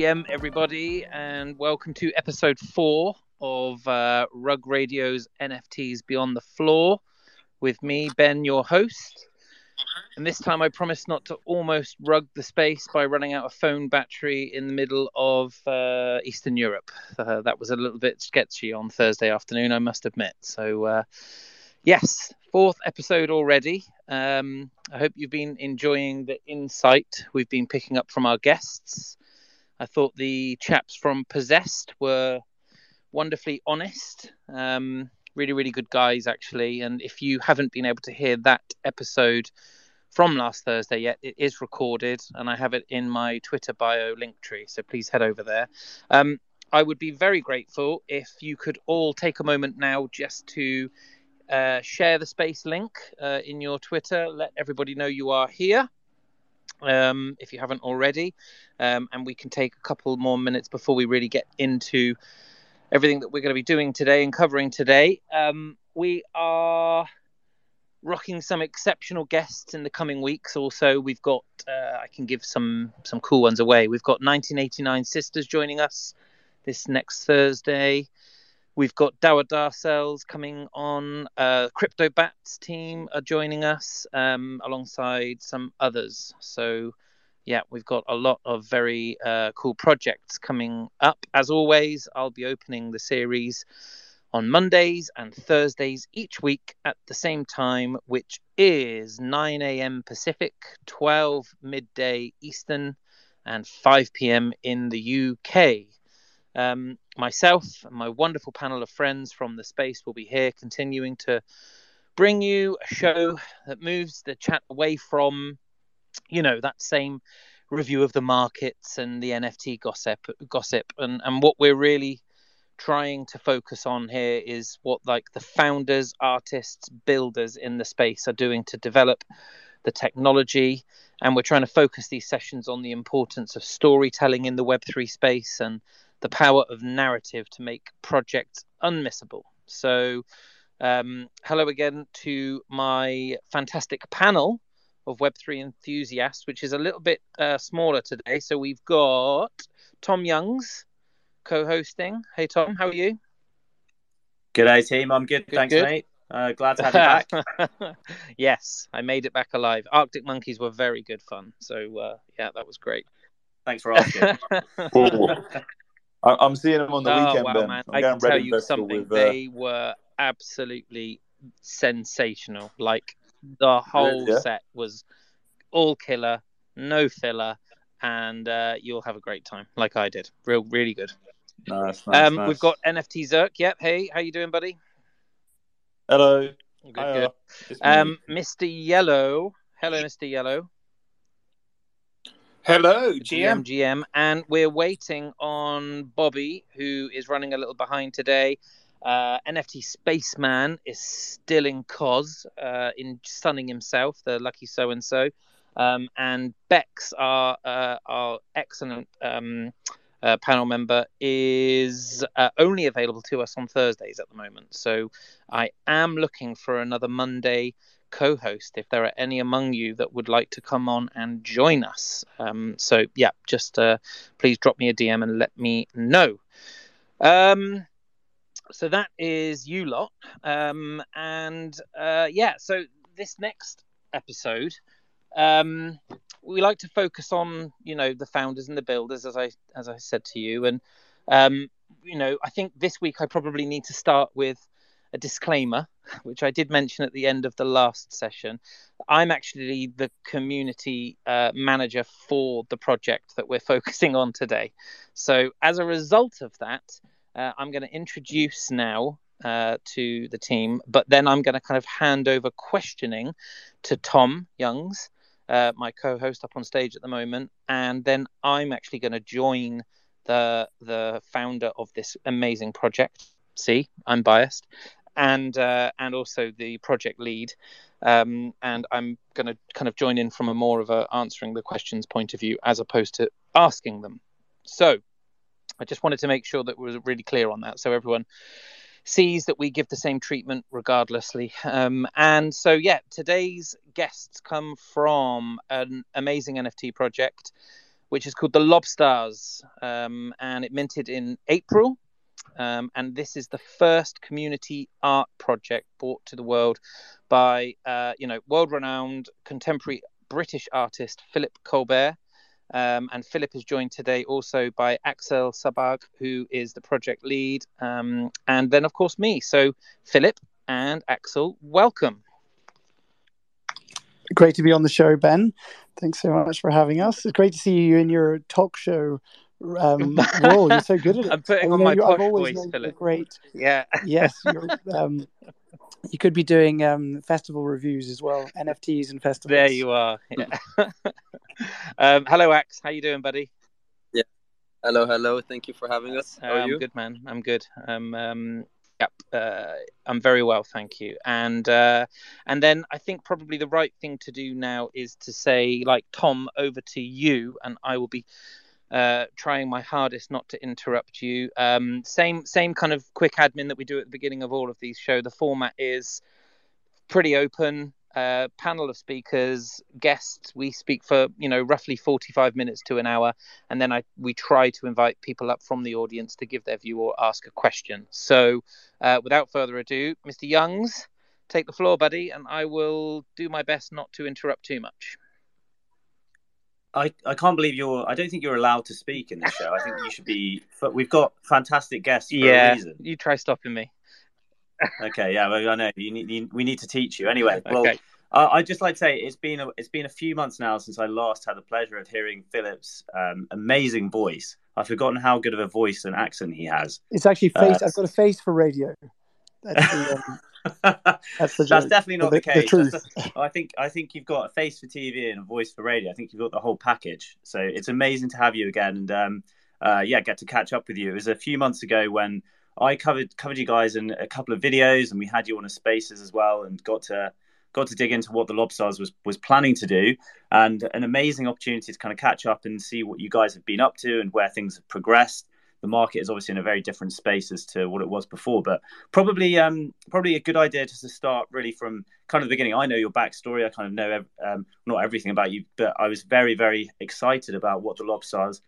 GM, everybody, and welcome to episode four of uh, Rug Radio's NFTs Beyond the Floor with me, Ben, your host. And this time I promise not to almost rug the space by running out of phone battery in the middle of uh, Eastern Europe. Uh, that was a little bit sketchy on Thursday afternoon, I must admit. So, uh, yes, fourth episode already. Um, I hope you've been enjoying the insight we've been picking up from our guests. I thought the chaps from Possessed were wonderfully honest. Um, really, really good guys, actually. And if you haven't been able to hear that episode from last Thursday yet, it is recorded and I have it in my Twitter bio link tree. So please head over there. Um, I would be very grateful if you could all take a moment now just to uh, share the space link uh, in your Twitter. Let everybody know you are here um, if you haven't already. Um, and we can take a couple more minutes before we really get into everything that we're going to be doing today and covering today. Um, we are rocking some exceptional guests in the coming weeks. Also, we've got uh, I can give some some cool ones away. We've got 1989 Sisters joining us this next Thursday. We've got Dour Darcels coming on. Uh, CryptoBatz team are joining us um, alongside some others. So, yeah, we've got a lot of very uh, cool projects coming up. As always, I'll be opening the series on Mondays and Thursdays each week at the same time, which is 9 a.m. Pacific, 12 midday Eastern, and 5 p.m. in the UK. Um, myself and my wonderful panel of friends from the space will be here continuing to bring you a show that moves the chat away from, you know, that same review of the markets and the NFT gossip, gossip, and and what we're really trying to focus on here is what like the founders, artists, builders in the space are doing to develop the technology. And we're trying to focus these sessions on the importance of storytelling in the Web3 space and the power of narrative to make projects unmissable. So, um, hello again to my fantastic panel of Web3 enthusiasts, which is a little bit uh, smaller today. So, we've got Tom Youngs co hosting. Hey, Tom, how are you? Good day, team. I'm good. good Thanks, good. mate. Uh, glad to have you back. yes, I made it back alive. Arctic Monkeys were very good fun. So, uh, yeah, that was great. Thanks for asking. I'm seeing them on the oh, weekend. Wow, ben. man. i can tell you something. With, uh... They were absolutely sensational. Like the whole yeah. set was all killer, no filler, and uh, you'll have a great time, like I did. Real, really good. Nice, nice, um, nice. We've got NFT Zerk. Yep. Hey, how you doing, buddy? Hello. Good, Hiya. good. Um, Mr. Yellow. Hello, Mr. Yellow. Hello, GM. GM. GM. And we're waiting on Bobby, who is running a little behind today. Uh, NFT Spaceman is still in Kos, uh, in sunning himself, the lucky so and so. And Bex, our, uh, our excellent um, uh, panel member, is uh, only available to us on Thursdays at the moment. So I am looking for another Monday co host if there are any among you that would like to come on and join us. Um, so, yeah, just uh, please drop me a DM and let me know. Um, so that is you lot. Um, and uh, yeah, so this next episode, um, we like to focus on you know the founders and the builders, as I as I said to you, and um, you know I think this week I probably need to start with a disclaimer, which I did mention at the end of the last session. I'm actually the community uh, manager for the project that we're focusing on today. So, as a result of that, uh, I'm going to introduce now uh, to the team, but then I'm going to kind of hand over questioning to Tom Youngs, uh, my co-host up on stage at the moment, and then I'm actually going to join the the founder of this amazing project. See, I'm biased, and uh, and also the project lead. Um, and I'm going to kind of join in from a more of a answering the questions point of view as opposed to asking them. So I just wanted to make sure that we were really clear on that, so everyone sees that we give the same treatment regardlessly. Um, and so, yeah, today's guests come from an amazing NFT project which is called the Lobstars, um, and it minted in April. Um, and this is the first community art project brought to the world by, uh, you know, world-renowned contemporary British artist Philip Colbert. Um, and Philip is joined today also by Axel Sabbag, who is the project lead, um, and then of course me. So Philip and Axel, welcome. Great to be on the show, Ben. Thanks so much for having us. It's great to see you in your talk show um, role. You're so good at it. I'm putting on my posh voice, Philip. Great. Yeah. yes. Um, you could be doing um, festival reviews as well, NFTs and festivals. There you are. Yeah. um, hello, Ax. How you doing, buddy? Yeah. Hello, hello. Thank you for having us. How are I'm you? good, man. I'm good. Um, um, Yep, uh, I'm very well, thank you. And uh, and then I think probably the right thing to do now is to say, like Tom, over to you, and I will be uh, trying my hardest not to interrupt you. Um, same same kind of quick admin that we do at the beginning of all of these show. The format is pretty open uh, panel of speakers, guests. We speak for you know roughly forty-five minutes to an hour, and then I we try to invite people up from the audience to give their view or ask a question. So, uh, without further ado, Mr. Youngs, take the floor, buddy, and I will do my best not to interrupt too much. I, I can't believe you're. I don't think you're allowed to speak in this show. I think you should be. But we've got fantastic guests for yeah, a reason. You try stopping me okay, yeah, well, I know you need. You, we need to teach you anyway. Well, okay. uh, I'd just like to say it's been a, it's been a few months now since I last had the pleasure of hearing Philip's um, amazing voice. I've forgotten how good of a voice and accent he has. It's actually face. Uh, I've got a face for radio. That's, the, um, that's, the that's definitely not the, the case. The I think I think you've got a face for TV and a voice for radio. I think you've got the whole package. So it's amazing to have you again, and um, uh, yeah, get to catch up with you. It was a few months ago when I covered covered you guys in a couple of videos, and we had you on a Spaces as well, and got to got to dig into what the Lobstars was was planning to do, and an amazing opportunity to kind of catch up and see what you guys have been up to and where things have progressed. The market is obviously in a very different space as to what it was before, but probably um, probably a good idea just to start really from kind of the beginning. I know your backstory. I kind of know um, not everything about you, but I was very very excited about what the Lobstars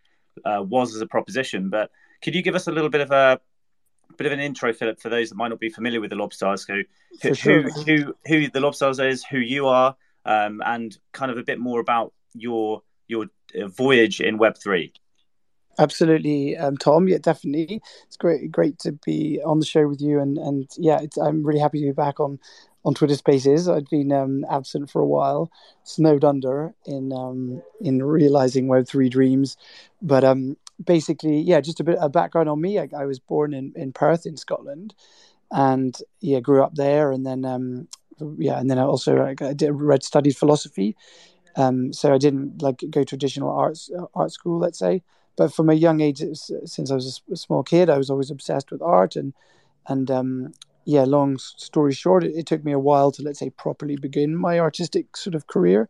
uh, was as a proposition. But could you give us a little bit of a bit of an intro, Philip, for those that might not be familiar with the Lobstars, who who, sure. who, who the Lobstars is, who you are, um, and kind of a bit more about your your uh, voyage in Web three. Absolutely, um, Tom. Yeah, definitely. It's great, great to be on the show with you, and and yeah, I'm really happy to be back on on Twitter Spaces. I'd been um, absent for a while, snowed under in um, in realizing Web three dreams, but um, basically, yeah, just a bit of background on me. I, I, was born in, in Perth in Scotland, and yeah, grew up there, and then um, yeah, and then I also I did read studied philosophy. Um, so I didn't like go traditional arts art school, let's say. But from a young age, since I was a small kid, I was always obsessed with art, and and um, yeah, long story short, it, it took me a while to let's say properly begin my artistic sort of career.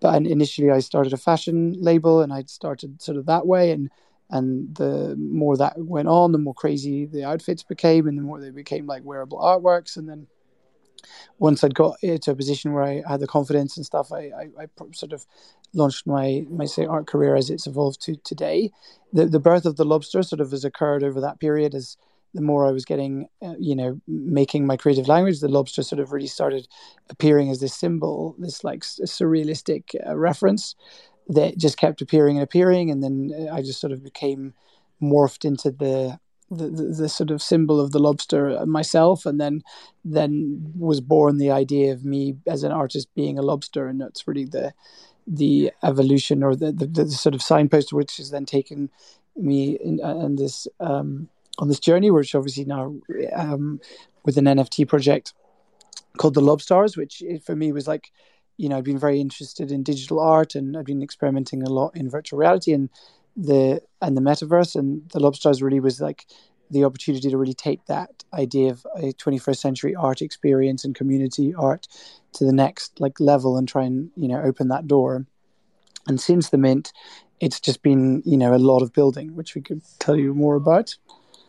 But initially, I started a fashion label, and I started sort of that way, and and the more that went on the more crazy the outfits became and the more they became like wearable artworks and then once I'd got to a position where I had the confidence and stuff, I, I, I, sort of launched my my say art career as it's evolved to today. The the birth of the lobster sort of has occurred over that period as the more I was getting, uh, you know, making my creative language, the lobster sort of really started appearing as this symbol, this like surrealistic uh, reference that just kept appearing and appearing, and then uh, I just sort of became morphed into the the, the, the, sort of symbol of the lobster myself, and then then was born the idea of me as an artist being a lobster, and that's really the the evolution or the, the, the sort of signpost which has then taken me in, uh, in this um, on this journey, which obviously now um, with an NFT project called the Lobstars, which for me was like you know, I've been very interested in digital art and I've been experimenting a lot in virtual reality and the and the metaverse. And the Lobstars really was like the opportunity to really take that idea of a 21st century art experience and community art to the next like level and try and you know open that door and since the mint it's just been you know a lot of building which we could tell you more about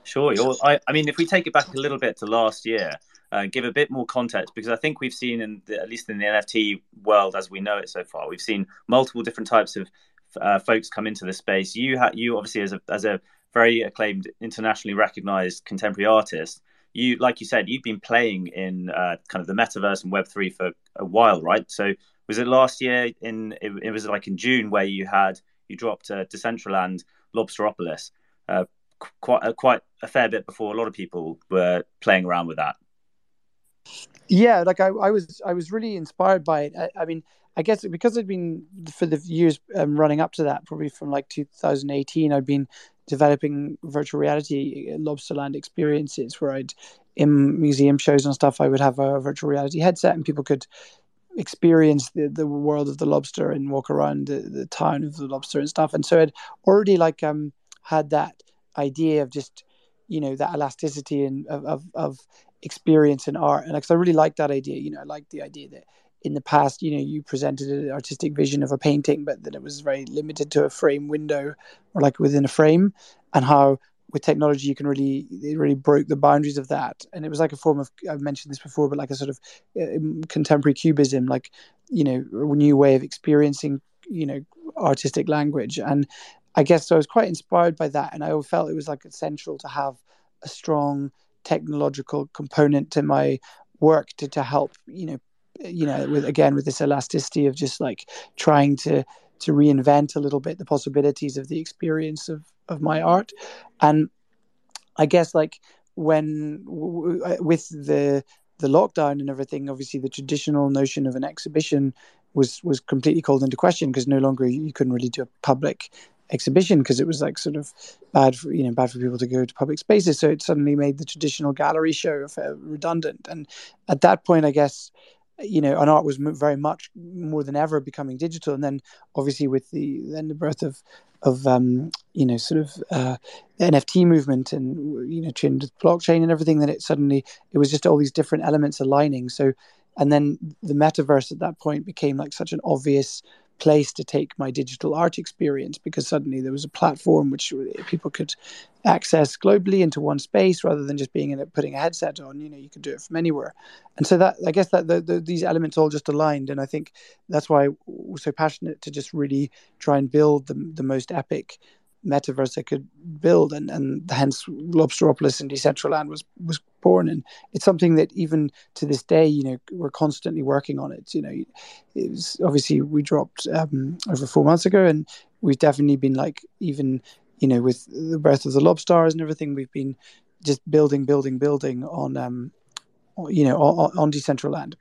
sure I, I mean if we take it back a little bit to last year uh, give a bit more context because I think we've seen in the, at least in the NFT world as we know it so far, we've seen multiple different types of uh, folks come into the space. You ha- you obviously as a as a very acclaimed, internationally recognized contemporary artist. You, like you said, you've been playing in uh, kind of the metaverse and Web three for a while, right? So was it last year in it, it was like in June where you had you dropped uh, Decentraland Lobsteropolis, uh, quite uh, quite a fair bit before a lot of people were playing around with that. Yeah, like I, I was I was really inspired by it. I, I mean, I guess because I'd been for the years um, running up to that, probably from like 2018, I'd been developing virtual reality uh, Lobsterland experiences where I'd in museum shows and stuff, I would have a virtual reality headset and people could experience the, the world of the lobster and walk around the, the town of the lobster and stuff. And so I'd already like um had that idea of just you know that elasticity and of, of, of experience in art and because i really like that idea you know i like the idea that in the past you know you presented an artistic vision of a painting but that it was very limited to a frame window or like within a frame and how with technology you can really it really broke the boundaries of that. And it was like a form of i've mentioned this before but like a sort of uh, contemporary cubism like you know a new way of experiencing you know artistic language. And i guess so i was quite inspired by that and i felt it was like essential to have a strong technological component to my work to, to help you know you know with again with this elasticity of just like trying to to reinvent a little bit the possibilities of the experience of of my art. And i guess like when w- uh, with the the lockdown and everything obviously the traditional notion of an exhibition was was completely called into question because no longer you couldn't really do a public exhibition because it was like sort of bad for you know bad for people to go to public spaces. So it suddenly made the traditional gallery show redundant. And at that point i guess you know and art was very much more than ever becoming digital. And then obviously with the then the birth of of um, you know sort of uh, NFT movement and you know chained with blockchain and everything then it suddenly it was just all these different elements aligning. So and then the metaverse at that point became like such an obvious place to take my digital art experience because suddenly there was a platform which uh, people could access globally into one space rather than just being in it putting a headset on you know you could do it from anywhere. And so that i guess that the, the, these elements all just aligned and i think that's why we're so passionate to just really try and build the, the most epic metaverse I could build, and and hence Lobsteropolis and Decentraland was was born. And it's something that even to this day, you know, we're constantly working on it. You know, it was obviously we dropped um, over four months ago, and we've definitely been like even you know with the birth of the Lobstars and everything, we've been just building, building, building on um, you know on, on Decentraland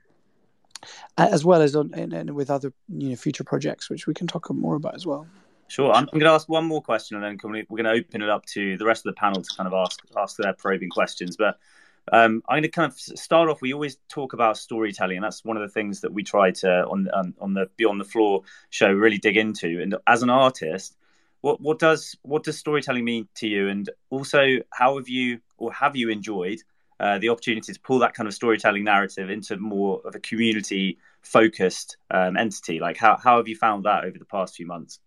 as well as on and, and with other you know future projects which we can talk more about as well Sure. I'm, I'm going to ask one more question, and then we're going to open it up to the rest of the panel to kind of ask ask their probing questions. But um, I'm going to kind of start off. We always talk about storytelling, and that's one of the things that we try to on on, on the Beyond the Floor show really dig into. And as an artist, what what does what does storytelling mean to you? And also, how have you or have you enjoyed uh, the opportunity to pull that kind of storytelling narrative into more of a community focused um, entity? Like, how how have you found that over the past few months?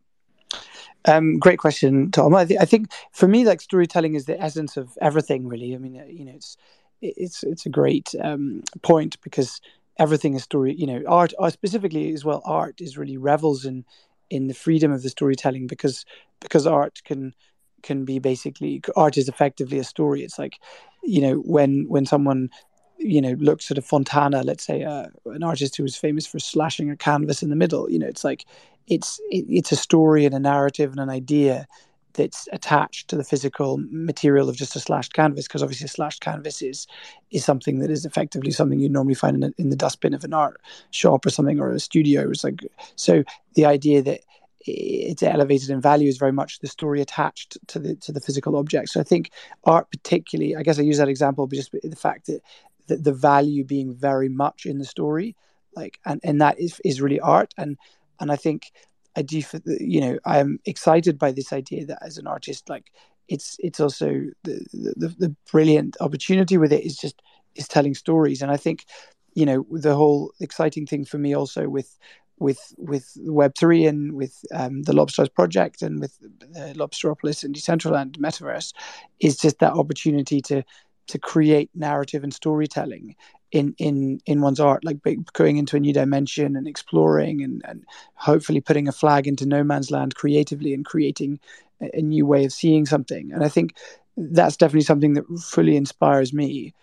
Um, great question, Tom. I, th- I, think for me, like storytelling is the essence of everything. Really, I mean, uh, you know, it's it's it's a great um, point because everything is story. You know, art, art specifically as well. Art is really revels in in the freedom of the storytelling because because art can can be basically art is effectively a story. It's like you know when when someone you know looks at a Fontana, let's say uh, an artist who was famous for slashing a canvas in the middle. You know, it's like it's it, it's a story and a narrative and an idea that's attached to the physical material of just a slashed canvas because obviously a slashed canvas is is something that is effectively something you normally find in, a, in the dustbin of an art shop or something or a studio. It's like so the idea that it's elevated in value is very much the story attached to the to the physical object. So i think art particularly i guess i use that example but just the fact that the, the value being very much in the story like and and that is is really art. And and I think I do, you know, I'm excited by this idea that as an artist, like it's it's also the, the the brilliant opportunity with it is just is telling stories, and I think you know the whole exciting thing for me also with with with Web three and with um, the Lobsters project and with the Lobsteropolis and Decentraland Metaverse is just that opportunity to to create narrative and storytelling in in in one's art like going into a new dimension and exploring and and hopefully putting a flag into no man's land creatively and creating a, new way of seeing something. And i think that's definitely something that fully inspires me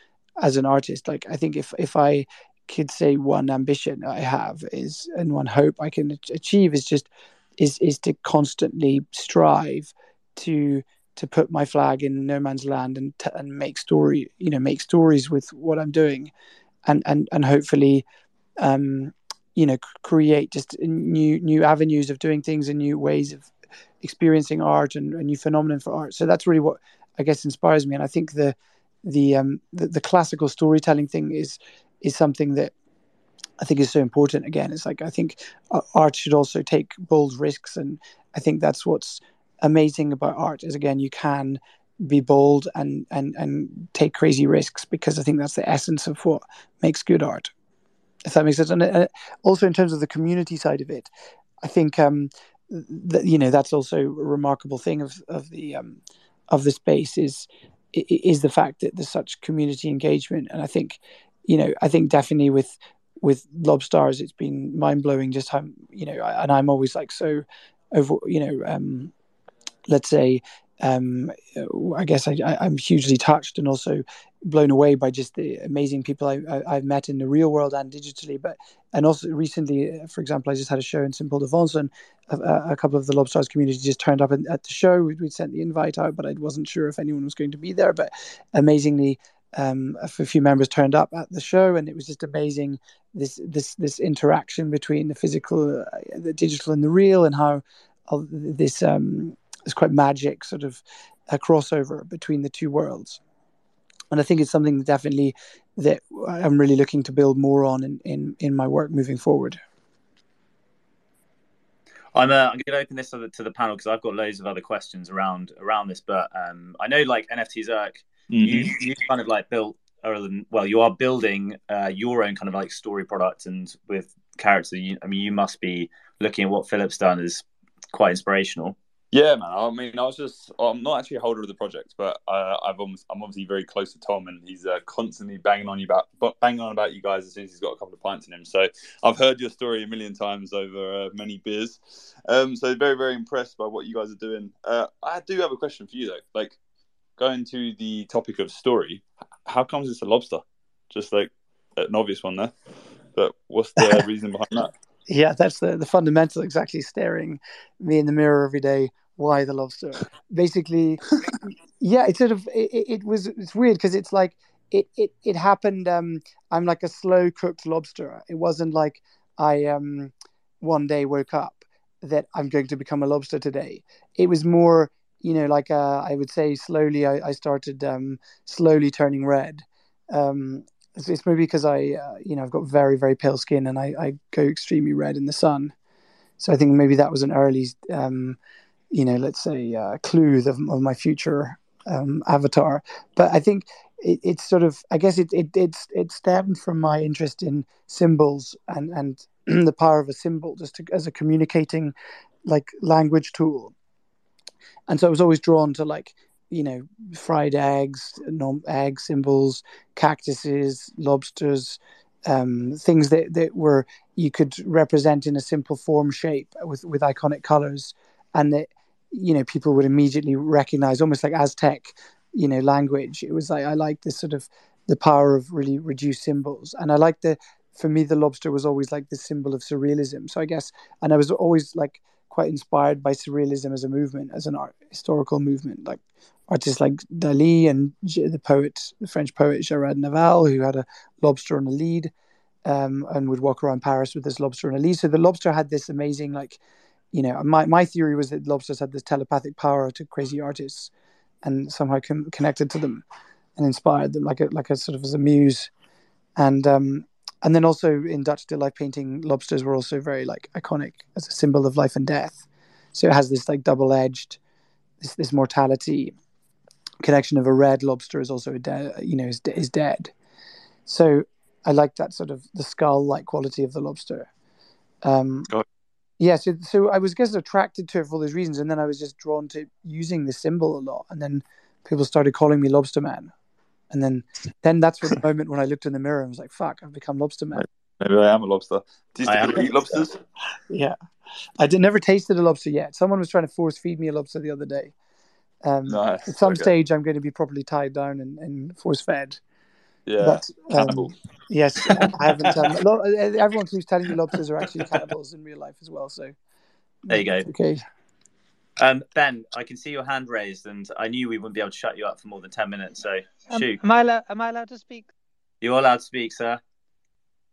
as an artist. Like i think if if i could say one ambition i have is and one hope i can achieve is just is is to constantly strive to to put my flag in no man's land and t- and make story you know make stories with what I'm doing, and and and hopefully, um, you know, create just new new avenues of doing things and new ways of experiencing art and a new phenomenon for art. So that's really what I guess inspires me, and I think the the um the, the classical storytelling thing is is something that I think is so important. Again, it's like I think art should also take bold risks, and I think that's what's amazing about art is again you can be bold and and and take crazy risks because I think that's the essence of what makes good art. If that makes sense, and uh, also in terms of the community side of it, I think um, that you know that's also a remarkable thing of of the um, of the space is is the fact that there's such community engagement, and I think you know I think definitely with with Lobstars, it's been mind blowing just how you know, and I'm always like so over you know um, let's say um, I guess I, am hugely touched and also blown away by just the amazing people I, have met in the real world and digitally. But and also recently, for example, I just had a show in St Paul de Vence, and a, a, couple of the Lobstars community just turned up at, the show. We'd, we'd, sent the invite out, but I wasn't sure if anyone was going to be there. But amazingly. Um, a few members turned up at the show, and it was just amazing. This this this interaction between the physical, uh, the digital, and the real, and how this um, it's quite magic sort of a crossover between the two worlds and i think it's something that definitely that i'm really looking to build more on in in, in my work moving forward I'm, uh, I'm going to open this to the, to the panel because I've got loads of other questions around around this. But um, I know, like NFTs, Zerk, mm-hmm. you you kind of like built, or well, you are building uh, your own kind of like story product, and with characters. You, I mean, you must be looking at what Philip's done is quite inspirational. Yeah, man. I mean, I was just, I'm not actually a holder of the project, but uh, I've almost, I'm obviously very close to Tom, and he's uh, constantly banging on you about, banging on about you guys as soon as he's got a couple of pints in him. So I've heard your story a million times over uh, many beers. Um, so very, very impressed by what you guys are doing. Uh, I do have a question for you though. Like going to the topic of story, how comes it's a lobster? Just like an obvious one there, but what's the reason behind that? Yeah, that's the, the fundamental, exactly staring me in the mirror every day. Why the lobster? Basically, yeah, it's sort of, it, it was, it's weird because it's like, it, it, it happened. Um, I'm like a slow cooked lobster. It wasn't like I um, one day woke up that I'm going to become a lobster today. It was more, you know, like uh, I would say slowly, I, I started um, slowly turning red. Um, it's, it's maybe because I, uh, you know, I've got very, very pale skin and I, I go extremely red in the sun. So I think maybe that was an early, um, you know, let's say uh, clue of, of my future um, avatar. But I think it, it's sort of, I guess it, it it's it stemmed from my interest in symbols and and the power of a symbol just to, as a communicating like language tool. And so I was always drawn to like you know, fried eggs, egg symbols, cactuses, lobsters, um, things that, that were you could represent in a simple form shape with, with iconic colors, and that you know people would immediately recognize, almost like Aztec, you know, language. It was like I like this sort of the power of really reduced symbols, and I like the for me the lobster was always like the symbol of surrealism. So I guess, and I was always like quite inspired by surrealism as a movement, as an art historical movement. Like artists like Dali and the poet, the French poet Gerard Nerval, who had a lobster on a lead, um, and would walk around Paris with this lobster on a lead. So the lobster had this amazing, like, you know, my my theory was that lobsters had this telepathic power to crazy artists, and somehow com- connected to them, and inspired them like a like a sort of as a muse, and um, and then also in Dutch still life painting, lobsters were also very like iconic as a symbol of life and death. So it has this like double edged, this this mortality connection of a red lobster is also a de- you know is, is dead. So I like that sort of the skull like quality of the lobster. Um, yeah, so so I was I guess attracted to it for all those reasons, and then I was just drawn to using the symbol a lot, and then people started calling me Lobster Man, And then, then that's the moment when I looked in the mirror and was like, "Fuck, I've become lobster man." Maybe I am a lobster. Do you still eat lobsters? Yeah, I did never tasted a lobster yet. Someone was trying to force feed me a lobster the other day. Um, nice. At some okay. stage, I'm going to be properly tied down and, and force fed. Yeah, but, um, yes, I haven't. Um, everyone keeps telling me lobsters are actually cannibals in real life as well. So there you go. Okay. Um, ben, I can see your hand raised, and I knew we wouldn't be able to shut you up for more than ten minutes. So um, shoot. Am I allowed? Am I allowed to speak? You're allowed to speak, sir.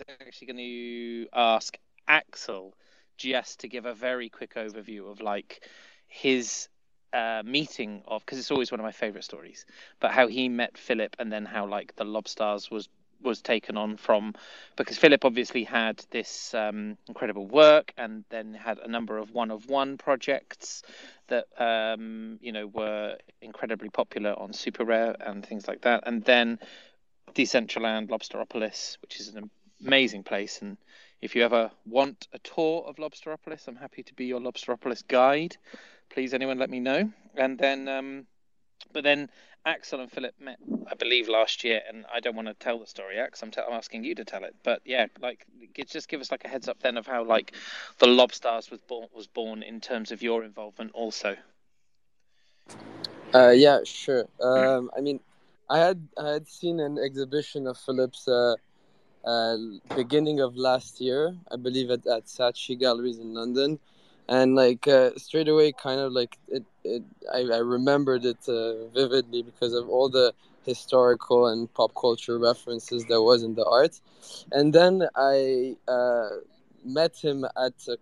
I'm actually going to ask Axel just to give a very quick overview of like his uh, meeting of because it's always one of my favorite stories, but how he met Philip and then how like the Lobstars was was taken on from because Philip obviously had this um, incredible work and then had a number of one of one projects that um, you know were incredibly popular on Super Rare and things like that, and then Decentraland Lobsteropolis, which is an amazing place. And if you ever want a tour of Lobsteropolis, I'm happy to be your Lobsteropolis guide. Please, anyone, let me know. And then, um, but then Axel and Philip met, I believe, last year, and I don't want to tell the story, Ax. I'm, t- I'm asking you to tell it. But yeah, like, just give us like a heads up then of how like the Lobstars was born was born in terms of your involvement also. Uh, yeah, sure. Um, I mean, I had I had seen an exhibition of Philip's uh, uh, beginning of last year, I believe at at Saatchi Galleries in London, and like uh, straight away, kind of like it, it I, I remembered it uh, vividly because of all the historical and pop culture references there was in the art, and then I uh, met him at a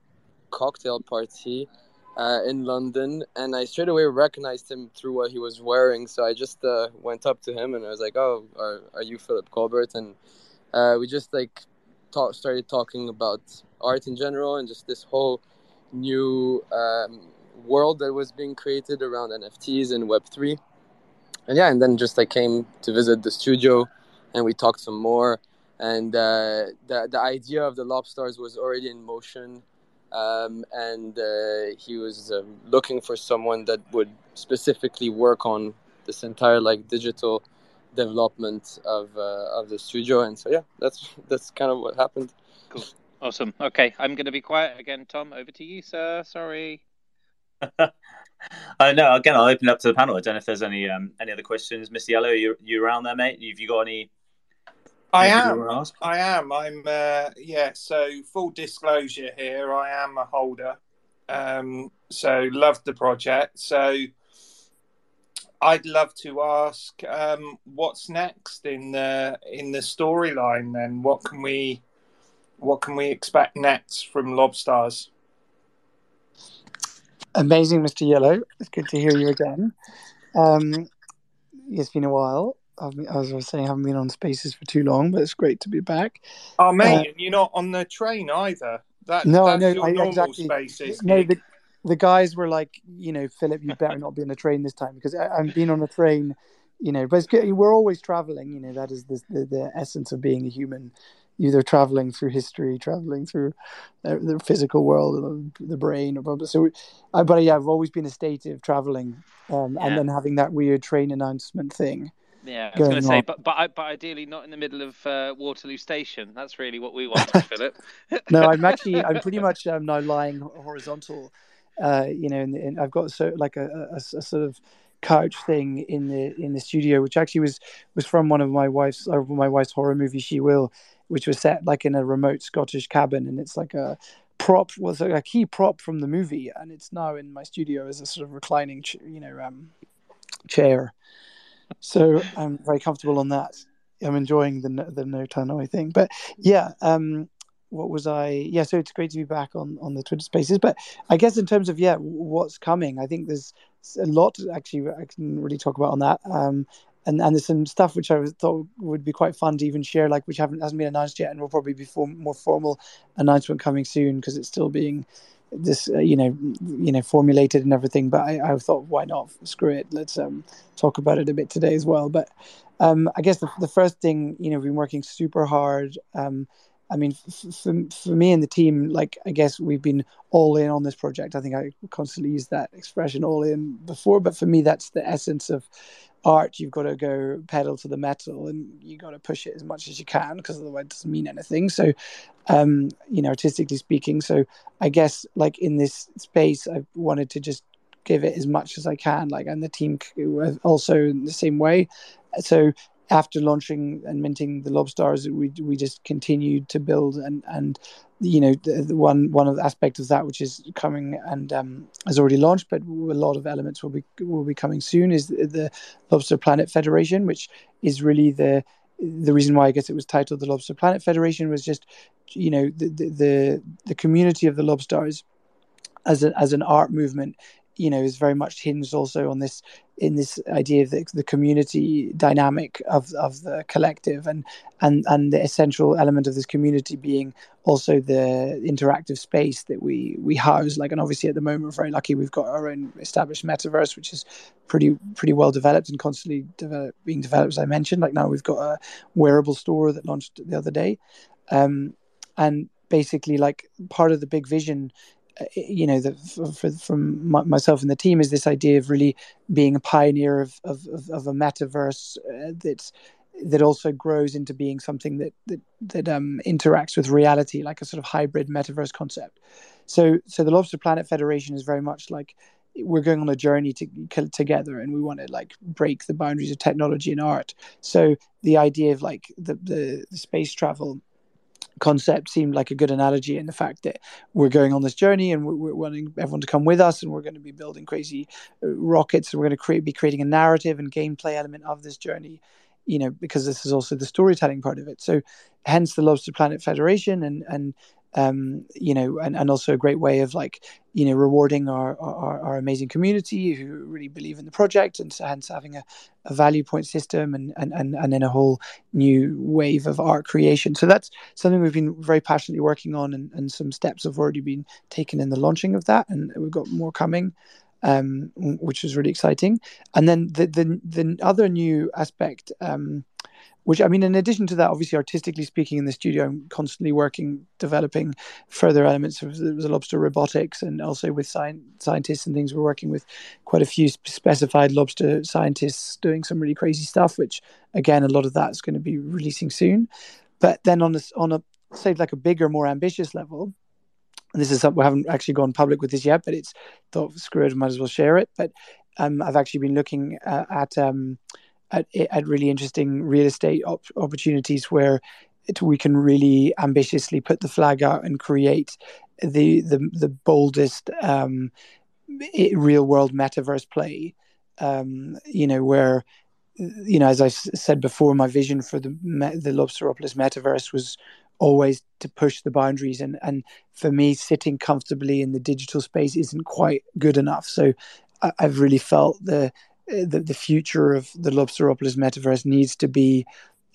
cocktail party. Uh, in London, and I straight away recognized him through what he was wearing. So I just uh, went up to him and I was like, "Oh, are, are you Philip Colbert?" And uh, we just like talk, started talking about art in general and just this whole new um, world that was being created around NFTs and Web three. And yeah, and then just I came to visit the studio, and we talked some more. And uh, the the idea of the Lobstars was already in motion, um, and uh, he was uh, looking for someone that would specifically work on this entire like digital development of uh, of the studio and so yeah that's that's kind of what happened cool awesome okay i'm going to be quiet again tom over to you sir sorry I know. Again, I'll open it up to the panel. I don't know if there's any um, any other questions. Mr. Yellow, you you around there, mate? Have you got any? I am. I am. I'm. Uh, yeah. So full disclosure here, I am a holder. Um, so loved the project. So I'd love to ask um, what's next in the in the storyline. Then, what can we what can we expect next from Lobstars? Amazing, Mr. Yellow. It's good to hear you again. Um, it's been a while. I've as I was saying, I haven't been on Spaces for too long, but it's great to be back. Oh, mate, uh, you're not on the train either. That, no, I know. I, exactly. Spaces no, the, the guys were like, you know, Philip, you better not be on a train this time because I, have been on a train, you know, but we're always traveling. You know, that is the, the, the essence of being a human. Either traveling through history, traveling through the, the physical world, the, the brain, or blah, so. Uh, but yeah, I've always been a state of traveling, um, yeah. and then having that weird train announcement thing. Yeah, I was going to say, but but but ideally not in the middle of uh, Waterloo Station. That's really what we want, Philip. no, I'm actually I'm pretty much um, now lying horizontal uh, you know, and, and, I've got so like a, a, a, sort of couch thing in the in the studio, which actually was was from one of my wife's uh, my wife's horror movie, She Will, which was set like in a remote Scottish cabin, and it's like a prop was like a key prop from the movie, and it's now in my studio as a sort of reclining, you know, um, chair. So I'm very comfortable on that. I'm enjoying the the no tannoy thing, but yeah, um, what was I? Yeah, so it's great to be back on on the Twitter Spaces. But I guess in terms of yeah, what's coming, I think there's a lot actually I can really talk about on that. Um, and and there's some stuff which I thought would be quite fun to even share, like which haven't hasn't been announced yet, and will probably be for, more formal announcement coming soon because it's still being this uh, you know you know formulated and everything. But I, I thought why not screw it, let's um talk about it a bit today as well. But um, I guess the, the first thing you know we've been working super hard. Um, I mean, for, for me and the team, like, I guess we've been all in on this project. I think I constantly use that expression all in before, but for me, that's the essence of, art you've got to go pedal to the metal and you got to push it as much as you can because otherwise it doesn't mean anything. So um you know artistically speaking so i guess like in this space i wanted to just give it as much as i can like and the team also in the same way. So after launching and minting the lobstars we we just continued to build and and you know the, the one one of the aspects of that which is coming and um, has already launched but a lot of elements will be will be coming soon is the, the lobster planet federation which is really the the reason why I guess it was titled the Lobster Planet Federation was just, you know, the the the, community of the lobsters as a, as an art movement you know is very much hinged also on this in this idea of the, the community dynamic of of the collective and and and the essential element of this community being also the interactive space that we we house. Like and obviously at the moment we're very lucky we've got our own established metaverse which is pretty pretty well developed and constantly develop, being developed as i mentioned. Like now we've got a wearable store that launched the other day. Um, and basically like part of the big vision you know, the, for, from myself and the team is this idea of really being a pioneer of of, of, a metaverse uh, that that also grows into being something that that that um, interacts with reality, like a sort of hybrid metaverse concept. So, so the Lobster Planet Federation is very much like we're going on a journey to, together, and we want to like break the boundaries of technology and art. So, the idea of like the, the space travel concept seemed like a good analogy in the fact that we're going on this journey and we're, we're wanting everyone to come with us and we're going to be building crazy uh, rockets and we're going to create be creating a narrative and gameplay element of this journey you know because this is also the storytelling part of it. So hence the lobster planet federation and and um, you know, and, and also a great way of like, you know, rewarding our, our, our amazing community who really believe in the project and hence having a, a value point system and, and, and, and then a whole new wave of art creation. So that's something we've been very passionately working on and, and some steps have already been taken in the launching of that. And we've got more coming. Um, which is really exciting, and then the the the other new aspect um, which I mean, in addition to that, obviously, artistically speaking, in the studio, I'm constantly working, developing further elements of the lobster robotics, and also with scientists and things. We're working with quite a few specified lobster scientists doing some really crazy stuff. Which, again, a lot of that's going to be releasing soon. But then on a on a say like a bigger, more ambitious level, this is something we haven't actually gone public with this yet, but it's thought screw it, might as well share it. But um, I've actually been looking uh, at um, at, at really interesting real estate op- opportunities where it, we can really ambitiously put the flag out and create the the, the boldest um, real world metaverse play. Um, you know where you know as I said before, my vision for the the Lobsteropolis metaverse was always to push the boundaries and and for me sitting comfortably in the digital space isn't quite good enough so I, have really felt the the, the future of the Lobsteropolis metaverse needs to be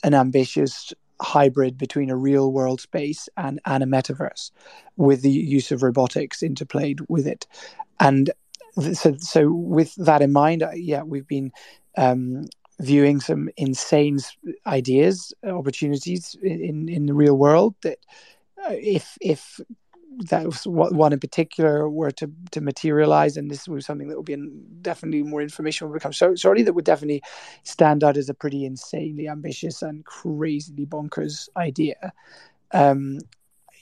an ambitious hybrid between a real world space and, and a metaverse with the use of robotics interplayed with it. And so, so with that in mind, yeah, we've been um, viewing some insane ideas, opportunities in, in the real world that uh, if if that was one in particular were to to materialize, and this was something that would be in, definitely more information will become so shortly. That would definitely stand out as a pretty insanely ambitious and crazily bonkers idea. Um,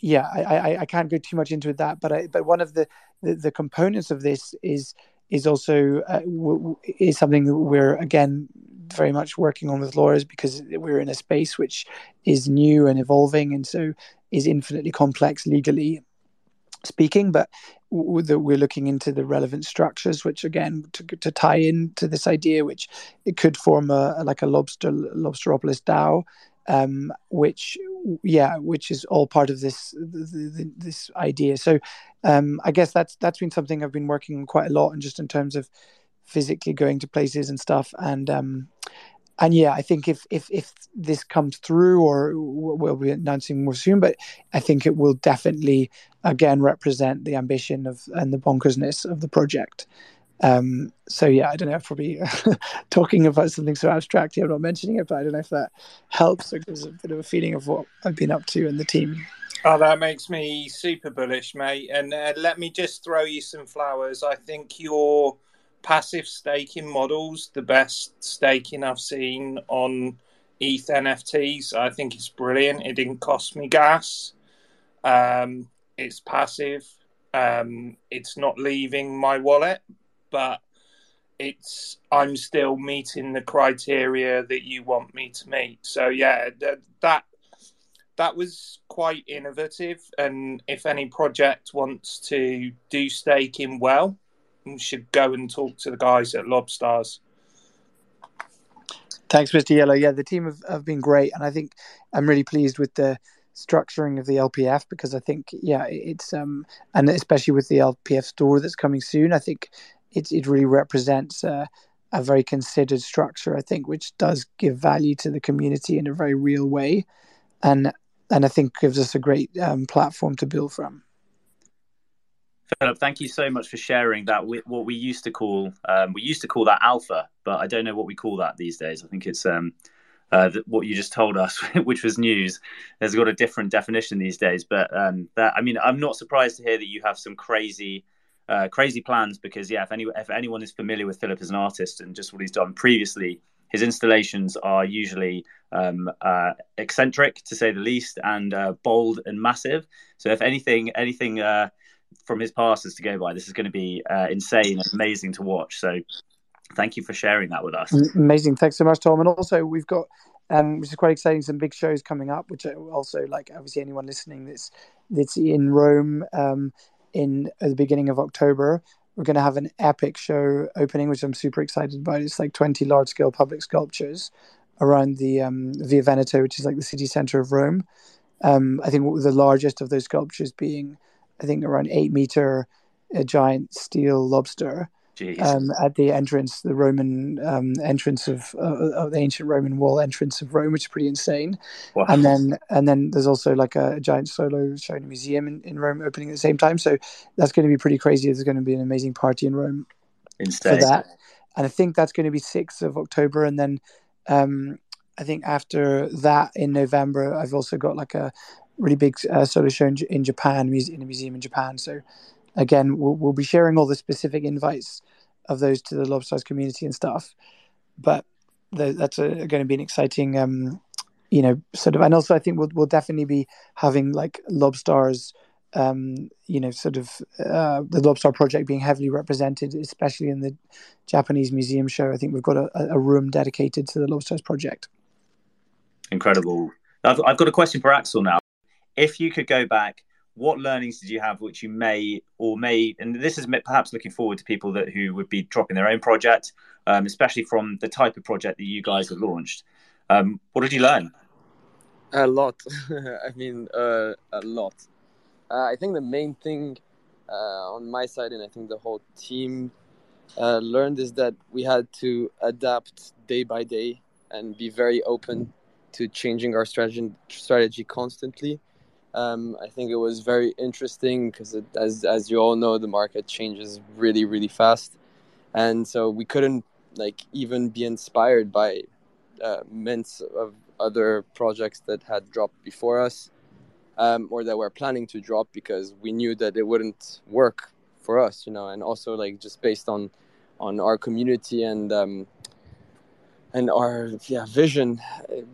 yeah, I, I, I can't go too much into that, but I, but one of the, the, the components of this is is also uh, w- is something that we're again very much working on with lawyers because we're in a space which is new and evolving and so is infinitely complex legally speaking, but we're looking into the relevant structures, which again to, to tie into this idea, which it could form a like a lobster lobsteropolis DAO, um, which yeah, which is all part of this this idea. So um, I guess that's that's been something I've been working on quite a lot, and just in terms of physically going to places and stuff, and um, and yeah, I think if if if this comes through, or we'll be announcing more soon, but I think it will definitely again represent the ambition of and the bonkersness of the project. Um, so yeah, I don't know. Probably talking about something so abstract here, I'm not mentioning it, but I don't know if that helps or gives a bit of a feeling of what I've been up to and the team. Oh, that makes me super bullish, mate. And uh, let me just throw you some flowers. I think your passive staking models the best staking I've seen on ETH NFTs. I think it's brilliant. It didn't cost me gas. Um, it's passive. Um, it's not leaving my wallet, but it's I'm still meeting the criteria that you want me to meet. So yeah, that that, that was quite innovative. And if any project wants to do staking well, should go and talk to the guys at Lobstars. Thanks, Mr. Yellow. Yeah, the team have, have been great, and I think I'm really pleased with the structuring of the LPF because I think yeah, it's um and especially with the LPF store that's coming soon, I think it it really represents a, a very considered structure. I think which does give value to the community in a very real way, and and I think gives us a great um, platform to build from. Philip, thank you so much for sharing that. What we used to call um, we used to call that alpha, but I don't know what we call that these days. I think it's um, uh, what you just told us, which was news, has got a different definition these days. But um, that I mean, I'm not surprised to hear that you have some crazy, uh, crazy plans because yeah, if any if anyone is familiar with Philip as an artist and just what he's done previously, his installations are usually um, uh, eccentric to say the least and uh, bold and massive. So if anything, anything uh, from his passes to go by. This is going to be uh, insane and amazing to watch. So thank you for sharing that with us. Amazing. Thanks so much, Tom. And also, we've got, um, which is quite exciting, some big shows coming up, which are also, like, obviously, anyone listening that's, that's in Rome um, in at the beginning of October. We're going to have an epic show opening, which I'm super excited about. It's like 20 large scale public sculptures around the um, Via Veneto, which is like the city center of Rome. Um, I think the largest of those sculptures being I think around eight meter, a giant steel lobster um, at the entrance, the Roman um, entrance of, uh, of the ancient Roman wall entrance of Rome, which is pretty insane. Wow. And then and then there's also like a, a giant solo show in a museum in, in Rome opening at the same time. So that's going to be pretty crazy. There's going to be an amazing party in Rome Insane. for that. And I think that's going to be 6th of October. And then um, I think after that in November, I've also got like a, really big uh, solo show in, in Japan, in a museum in Japan. So again, we'll, we'll be sharing all the specific invites of those to the Lobstars community and stuff. But the, that's a, going to be an exciting, um, you know, sort of. And also, I think we'll we'll definitely be having like Lobstars. Um, you know, sort of uh, the Lobstar project being heavily represented, especially in the Japanese museum show. I think we've got a, a room dedicated to the Lobstars project. Incredible. I've, I've got a question for Axel now if you could go back, what learnings did you have which you may or may, and this is perhaps looking forward to people that who would be dropping their own project, um, especially from the type of project that you guys have launched. Um, what did you learn? A lot. I mean, uh, a lot. Uh, I think the main thing uh, on my side, and I think the whole team uh, learned, is that we had to adapt day by day and be very open to changing our strategy strategy constantly um, I think it was very interesting because, as as you all know, the market changes really really fast, and so we couldn't like even be inspired by uh, mints of other projects that had dropped before us, um, or that were planning to drop because we knew that it wouldn't work for us, you know, and also like just based on on our community and um, and our yeah vision,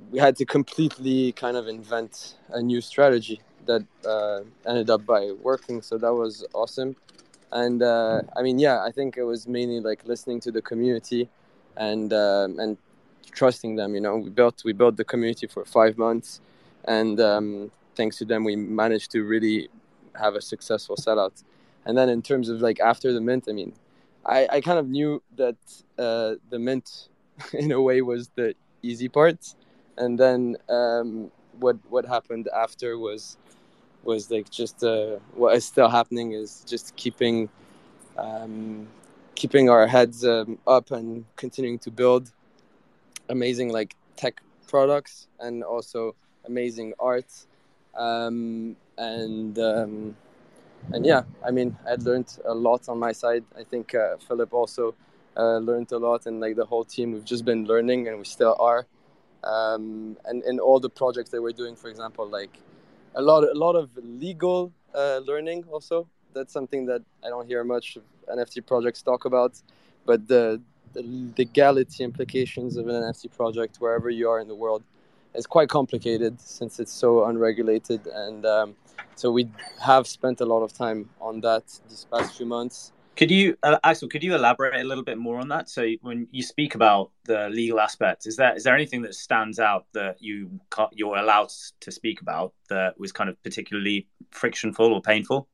we had to completely kind of invent a new strategy that uh, ended up by working. So that was awesome. And uh, I mean, yeah, I think it was mainly like listening to the community and um, and trusting them. You know, we built we built the community for five months, and um, thanks to them, we managed to really have a successful sellout. And then in terms of like after the mint, I mean, I, I kind of knew that uh, the mint, in a way, was the easy part, and then um, what what happened after was was like just uh, what is still happening is just keeping um, keeping our heads um, up and continuing to build amazing like tech products and also amazing art. Um, and um, and yeah i mean i learned a lot on my side. I think uh, philip also uh, learned a lot and like the whole team we've just been learning and we still are. Um, and in all the projects that we're doing for example like a lot a lot of legal uh, learning also. That's something that i don't hear much nft projects talk about but the, the legality implications of an NFT project wherever you are in the world is quite complicated since it's so unregulated. And um, so we have spent a lot of time on that these past few months could you, uh, Axel? Could you elaborate a little bit more on that? So, when you speak about the legal aspect, is there is there anything that stands out that you you're allowed to speak about that was kind of particularly frictionful or painful?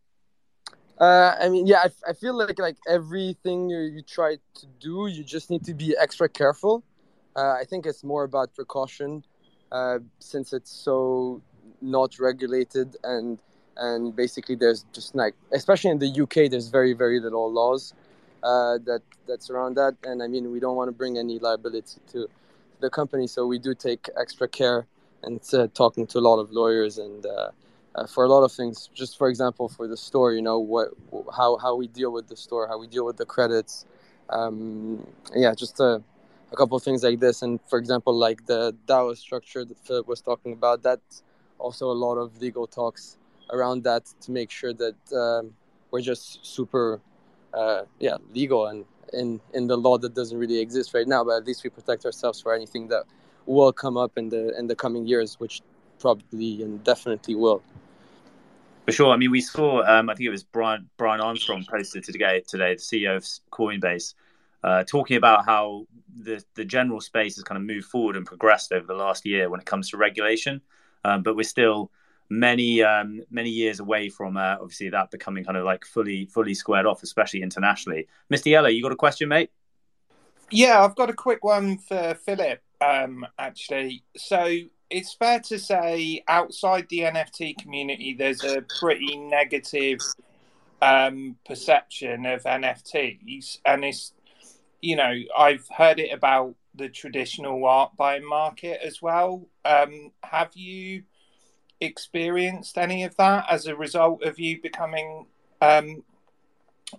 Uh, I mean, yeah, I, I feel like like everything you, you try to do, you just need to be extra careful. Uh, I think it's more about precaution, uh, since it's so not regulated and and basically there's just like especially in the UK there's very very little laws uh, that that surround that. And I mean we don't want to bring any liability to the company so we do take extra care and uh, talking to a lot of lawyers and uh, uh, for a lot of things. Just for example for the store you know what how how we deal with the store how we deal with the credits. Um, yeah just a, a couple of things like this. And for example like the DAO structure that Philip was talking about that also a lot of legal talks around that to make sure that um, we're just super, uh, yeah, legal and in in the law that doesn't really exist right now. But at least we protect ourselves for anything that will come up in the in the coming years, which probably and definitely will. For sure. I mean, we saw. Um, I think it was Brian Brian Armstrong posted today. Today, the CEO of Coinbase, uh, talking about how the the general space has kind of moved forward and progressed over the last year when it comes to regulation, um, but we're still many um, many years away from uh, obviously that becoming kind of like fully fully squared off, especially internationally. Mr. Yellow, you got a question, mate? Yeah, I've got a quick one for Philip. Um, actually, so it's fair to say outside the NFT community, there's a pretty negative um, perception of NFTs, and it's you know I've heard it about the traditional art buying market as well. Um, have you? Experienced any of that as a result of you becoming um,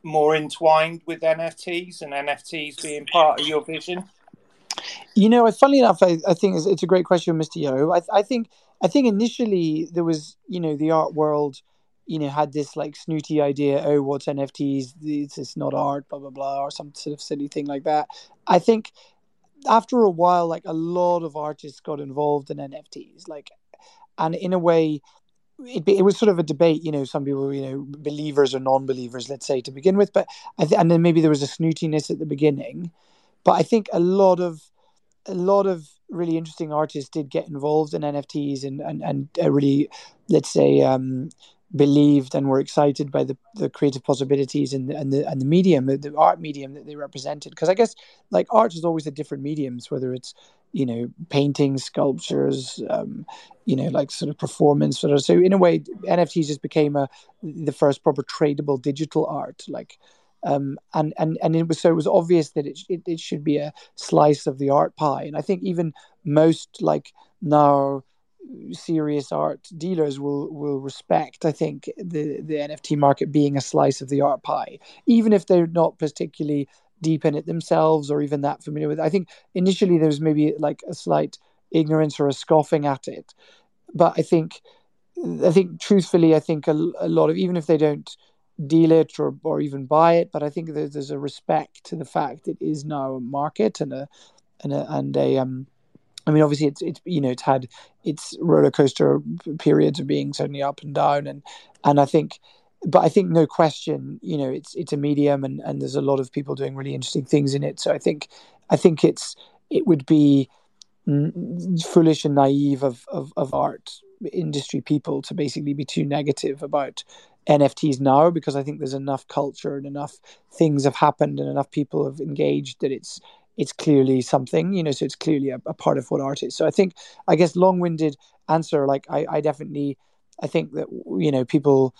more entwined with NFTs and NFTs being part of your vision? You know, funnily enough, I, I think it's, it's, a great question, Mr. Yo. I, I think I think initially there was, you know, the art world, you know, had this like snooty idea, oh, what's NFTs? It's, it's not art, blah blah blah, or some sort of silly thing like that. I think after a while, like a lot of artists got involved in NFTs. Like and in a way it, it was sort of a debate you know some people you know believers or non-believers let's say to begin with but I th- and then maybe there was a snootiness at the beginning. But i think a lot of a lot of really interesting artists did get involved in nfts and and, and uh, really let's say um, believed and were excited by the, the creative possibilities and the, and the and the medium the art medium that they represented. Because i guess like art is always the different mediums whether it's you know paintings sculptures um, you know like sort of performance sort of so in a way nfts just became a the first proper tradable digital art like um, and and and it was so it was obvious that it, it, it should be a slice of the art pie and i think even most like now serious art dealers will will respect i think the the nft market being a slice of the art pie even if they're not particularly deep in it themselves or even that familiar with it. i think initially there was maybe like a slight ignorance or a scoffing at it but i think i think truthfully i think a, a lot of even if they don't deal it or, or even buy it but i think there's, there's a respect to the fact it is now a market and a and a, and a um I mean, obviously, it's it's you know it's had its roller coaster periods of being certainly up and down, and and I think, but I think no question, you know, it's it's a medium, and and there's a lot of people doing really interesting things in it. So I think, I think it's it would be foolish and naive of, of of art industry people to basically be too negative about NFTs now because I think there's enough culture and enough things have happened and enough people have engaged that it's it's clearly something, you know, so it's clearly a, a part of what art is. So I think, I guess, long winded answer, like, I, I definitely, I think that, you know, people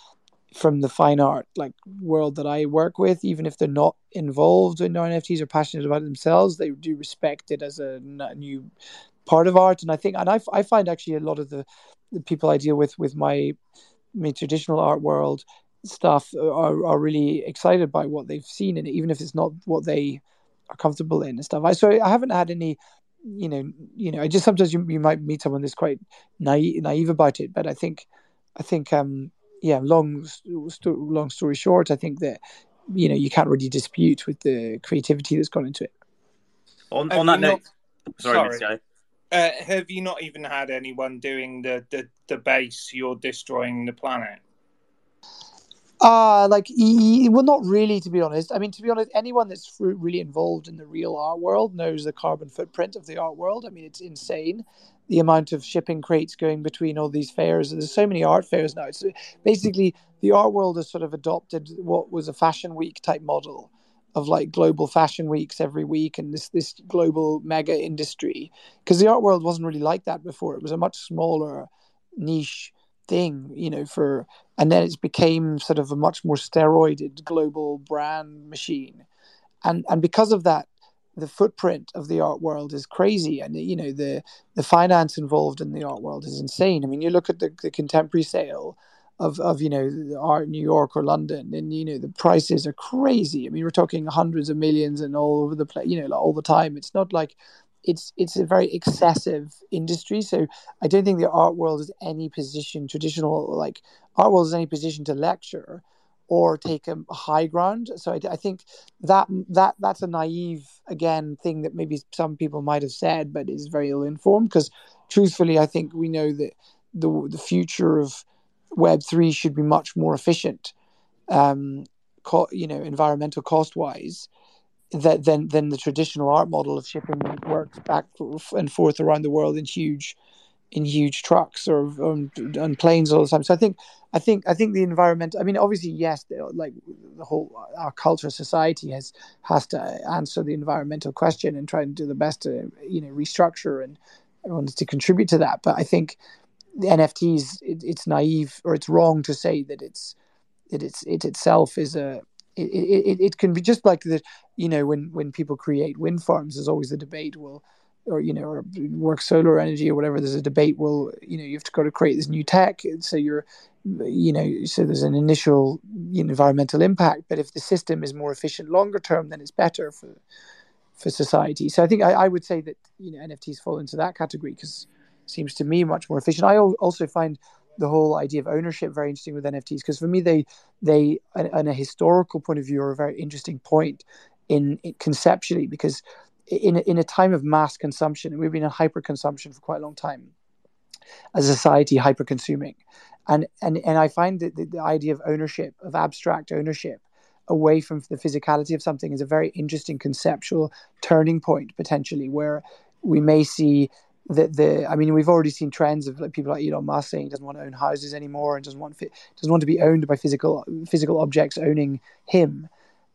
from the fine art like world that I work with, even if they're not involved in NFTs or passionate about themselves, they do respect it as a new part of art. And I think, and I, I find actually a lot of the, the people I deal with with my, my traditional art world stuff are, are really excited by what they've seen and even if it's not what they are comfortable in and stuff. I so I haven't had any, you know, you know. I just sometimes you, you might meet someone that's quite naive, naive about it, but I think, I think, um, yeah. Long, st- long story short, I think that you know you can't really dispute with the creativity that's gone into it. On, on that note, not, sorry, sorry. Uh, have you not even had anyone doing the, the, the base you're destroying the planet? Uh like well, not really, to be honest. I mean, to be honest, anyone that's really involved in the real art world knows the carbon footprint of the art world. I mean, it's insane the amount of shipping crates going between all these fairs. There's so many art fairs now. It's basically the art world has sort of adopted what was a fashion week type model of like global fashion weeks every week and this this global mega industry because the art world wasn't really like that before it was a much smaller niche thing you know for and then it became sort of a much more steroided global brand machine and and because of that the footprint of the art world is crazy and you know the the finance involved in the art world is insane i mean you look at the, the contemporary sale of of you know art in New York or London, and you know the prices are crazy. I mean, we're talking hundreds of millions and all over the place, you know, like all the time. It's not like it's it's a very excessive industry. So I don't think the art world is any position traditional like art world is any position to lecture or take a high ground. So I, I think that that that's a naive again thing that maybe some people might have said, but is very ill informed because truthfully, I think we know that the the future of Web three should be much more efficient, um, co- you know, environmental cost wise, that than than the traditional art model of shipping work back and forth around the world in huge in huge trucks or on, planes all the time. So I think I think I think the environment. I mean, obviously, yes, like the whole our culture, society has has to answer the environmental question and try and do the best to you know restructure and everyone to contribute to that. But I think the NFTs, it, it's naive or it's wrong to say that it's that it's it itself is a it, it, it can be just like that you know when when people create wind farms there's always the debate well or you know or work solar energy or whatever there's a debate well you know you have to go to create this new tech. So you're you know so there's an initial you know, environmental impact. But if the system is more efficient longer term then it's better for for society. So i think i, I would say that you know nfts fall into that category because seems to me much more efficient. I also find the whole idea of ownership very interesting with NFTs because for me they they on a historical point of view are a very interesting point in, in conceptually because in in a time of mass consumption we've been in hyper consumption for quite a long time as a society hyper consuming and and and I find that the, the idea of ownership of abstract ownership away from the physicality of something is a very interesting conceptual turning point potentially where we may see the the I mean we've already seen trends of like people like Elon Musk saying he doesn't want to own houses anymore and doesn't want doesn't want to be owned by physical physical objects owning him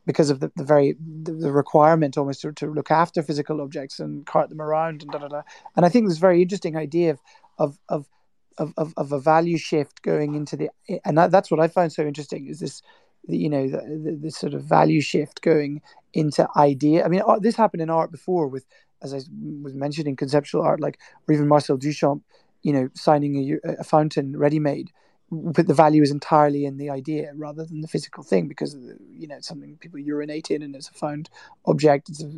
because of the, the very the, the requirement almost to, to look after physical objects and cart them around and da da da. And I think this very interesting idea of of of of, of, a value shift going into the and that, that's what I find so interesting is this you know the, the, the, sort of value shift going into idea. I mean uh, this happened in art before with as I was mentioning, conceptual art, like or even Marcel Duchamp, you know, signing a, a fountain ready-made, but the value is entirely in the idea rather than the physical thing because you know it's something people urinate in and it's a found object. It's a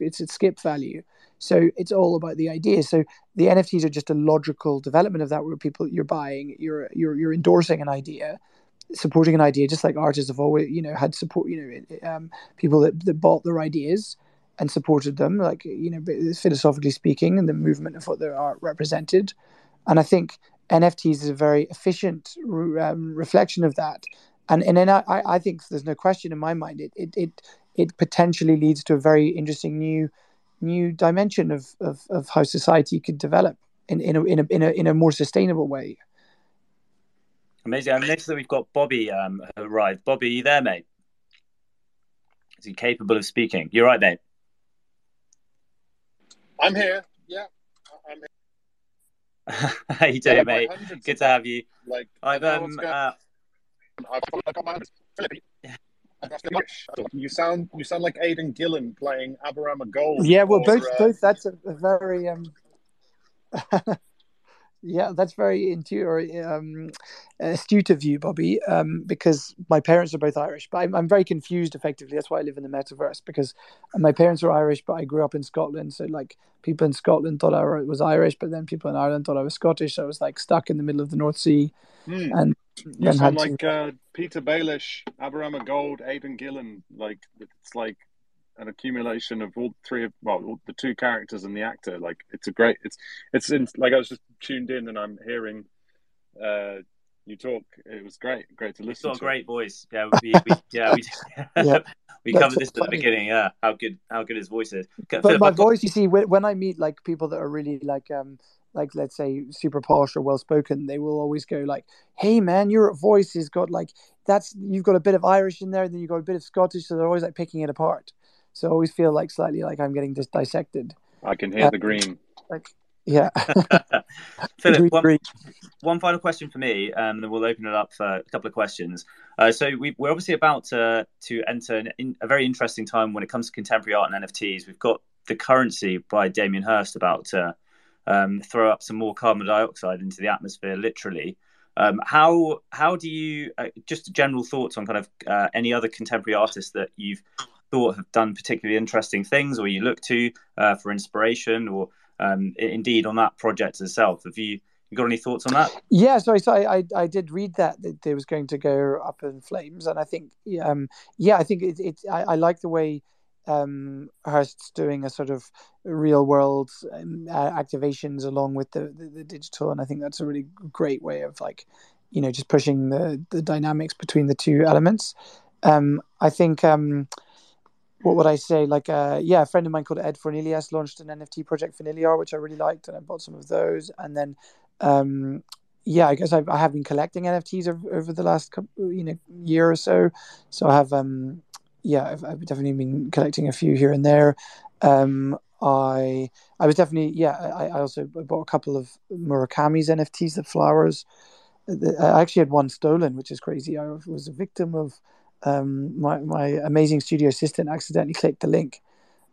it's, a skip value. So it's all about the idea. So the NFTs are just a logical development of that, where people you're buying, you're you're you're endorsing an idea, supporting an idea, just like artists have always you know had support. You know, um, people that, that bought their ideas and supported them, like you know, philosophically speaking, and the movement of what they are represented. And I think NFTs is a very efficient um, reflection of that. And and then I, I think there's no question in my mind it it it, it potentially leads to a very interesting new new dimension of, of, of how society could develop in, in, a, in, a, in, a, in a more sustainable way. Amazing. I'm next that we've got Bobby um, arrived. Bobby, are you there, mate? Is he capable of speaking? You're right, mate. I'm here. Yeah, I'm here. How you doing, yeah, mate? Good to have you. Like, I've um, uh, I've got my You sound you sound like Aidan Gillen playing Aberama Gold. Yeah, well, or, both uh... both. That's a, a very um. Yeah, that's very intuitive, um, astute of you, Bobby. Um, because my parents are both Irish, but I'm, I'm very confused. Effectively, that's why I live in the metaverse. Because my parents are Irish, but I grew up in Scotland. So like people in Scotland thought I was Irish, but then people in Ireland thought I was Scottish. So I was like stuck in the middle of the North Sea. Mm. And you sound like to... uh, Petyr Baelish, Aberama Gold, Aidan Gillen. Like it's like an accumulation of all three of well the two characters and the actor. Like it's a great it's it's in, like i was just tuned in and i'm hearing uh you talk. It was great great to listen You've got a great voice. Yeah we, we yeah we yeah. we covered this at the beginning. Yeah how good how good his voice is. But Philip, my voice you see when i meet like people that are really like um like let's say super posh or well spoken they will always go like hey man your voice has got like that's you've got a bit of irish in there and then you've got a bit of scottish so they're always like picking it apart so I always feel like slightly like I'm getting just dissected. I can hear uh, the green. Like, yeah. Philip, one, one, final question for me, and um, then we'll open it up for a couple of questions. Uh, so we, are obviously about to, to enter in a very interesting time when it comes to contemporary art and NFTs. We've got the currency by Damien Hirst about to um, throw up some more carbon dioxide into the atmosphere, literally. Um, how how do you uh, just general thoughts on kind of uh, any other contemporary artists that you've thought have done particularly interesting things or you look to uh, for inspiration or um, indeed on that project itself. Have you got any thoughts on that? Yeah so, so I, I, I did read that that it was going to go up in flames and i think um yeah i think it, it I, I like the way um Hirst's doing a sort of real world um, activations along with the, the, the digital and i think that's a really great way of like you know just pushing the the dynamics between the two elements. Um i think um what would I say? Like, uh, yeah, a friend of mine called Ed Fornieles launched an NFT project Finiliar, which I really liked, and I bought some of those. And then, um, yeah, I guess I've, I have been collecting NFTs over, over the last couple, you know year or so. So I have, um, yeah, I've, I've definitely been collecting a few here and there. Um, I I was definitely yeah. I, I also bought a couple of Murakami's NFTs, the flowers. I actually had one stolen, which is crazy. I was a victim of um, my my amazing studio assistant accidentally clicked the link,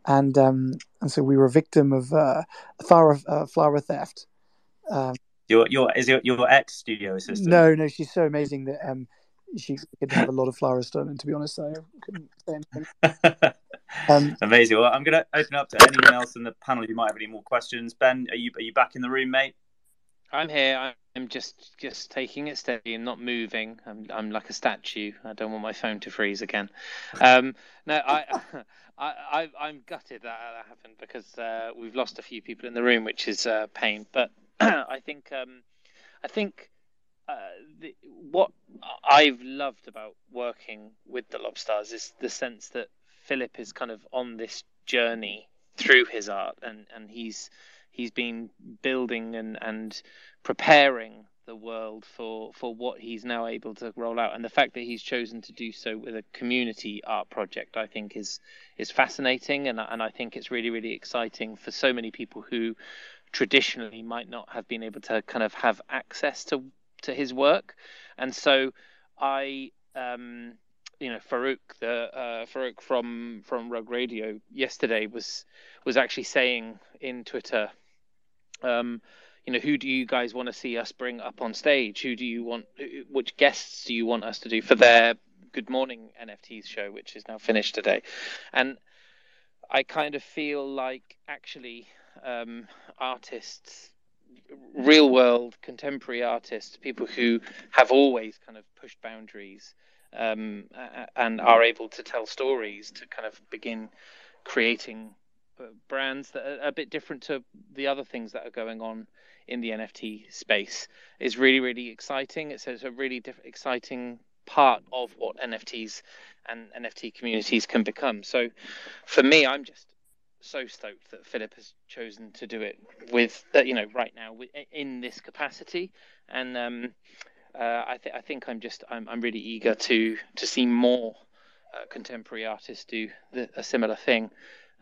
and um, and so we were a victim of uh, flower uh, flower theft. Um, your your is your your ex studio assistant? No, no, she's so amazing that um, she could have a lot of flowers stolen. To be honest, I couldn't say anything. um, amazing. Well, I'm going to open up to anyone else in the panel who might have any more questions. Ben, are you are you back in the room, mate? I'm here. I'm just just taking it steady and not moving. I'm I'm like a statue. I don't want my phone to freeze again. Um, no, I, I I am gutted that that happened because uh, we've lost a few people in the room, which is uh, pain. But I think um, I think uh, the, what I've loved about working with the Lobstars is the sense that Philip is kind of on this journey through his art, and and he's he's been building and, and preparing the world for, for what he's now able to roll out. And the fact that he's chosen to do so with a community art project, I think, is is fascinating, and and I think it's really really exciting for so many people who traditionally might not have been able to kind of have access to to his work. And so I. Um, you know Farokh, the uh, Farokh from from Rug Radio yesterday was was actually saying in Twitter um, you know, who do you guys want to see us bring up on stage? Who do you want? Which guests do you want us to do for their Good Morning NFTs show, which is now finished today? And I kind of feel like actually um, artists, real world contemporary artists, people who have always kind of pushed boundaries um, and are able to tell stories to kind of begin creating brands that are a bit different to the other things that are going on in the NFT space is really really exciting. It's, a really diff- exciting part of what NFTs and NFT communities can become. So for me, I'm just so stoked that Philip has chosen to do it with uh, you know right now in this capacity, and um, uh, I, th- I think I'm just I'm, I'm really eager to to see more uh, contemporary artists do the, a similar thing.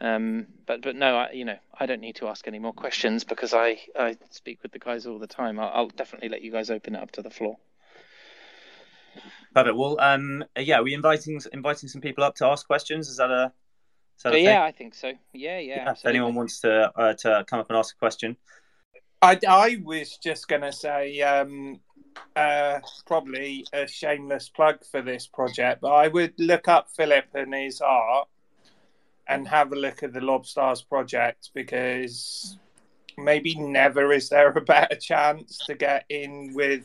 Um, but but no, I, you know, I don't need to ask any more questions because I, I speak with the guys all the time. I'll, I'll definitely let you guys open it up to the floor. Perfect. Well, um, yeah, are we inviting inviting some people up to ask questions? Is that a, is that a yeah, I think so. Yeah, yeah. yeah if anyone wants to uh, to come up and ask a question, I, I was just going to say um, uh, probably a shameless plug for this project, but I would look up Philip and his art and have a look at the Lobstars project because maybe never is there a better chance to get in with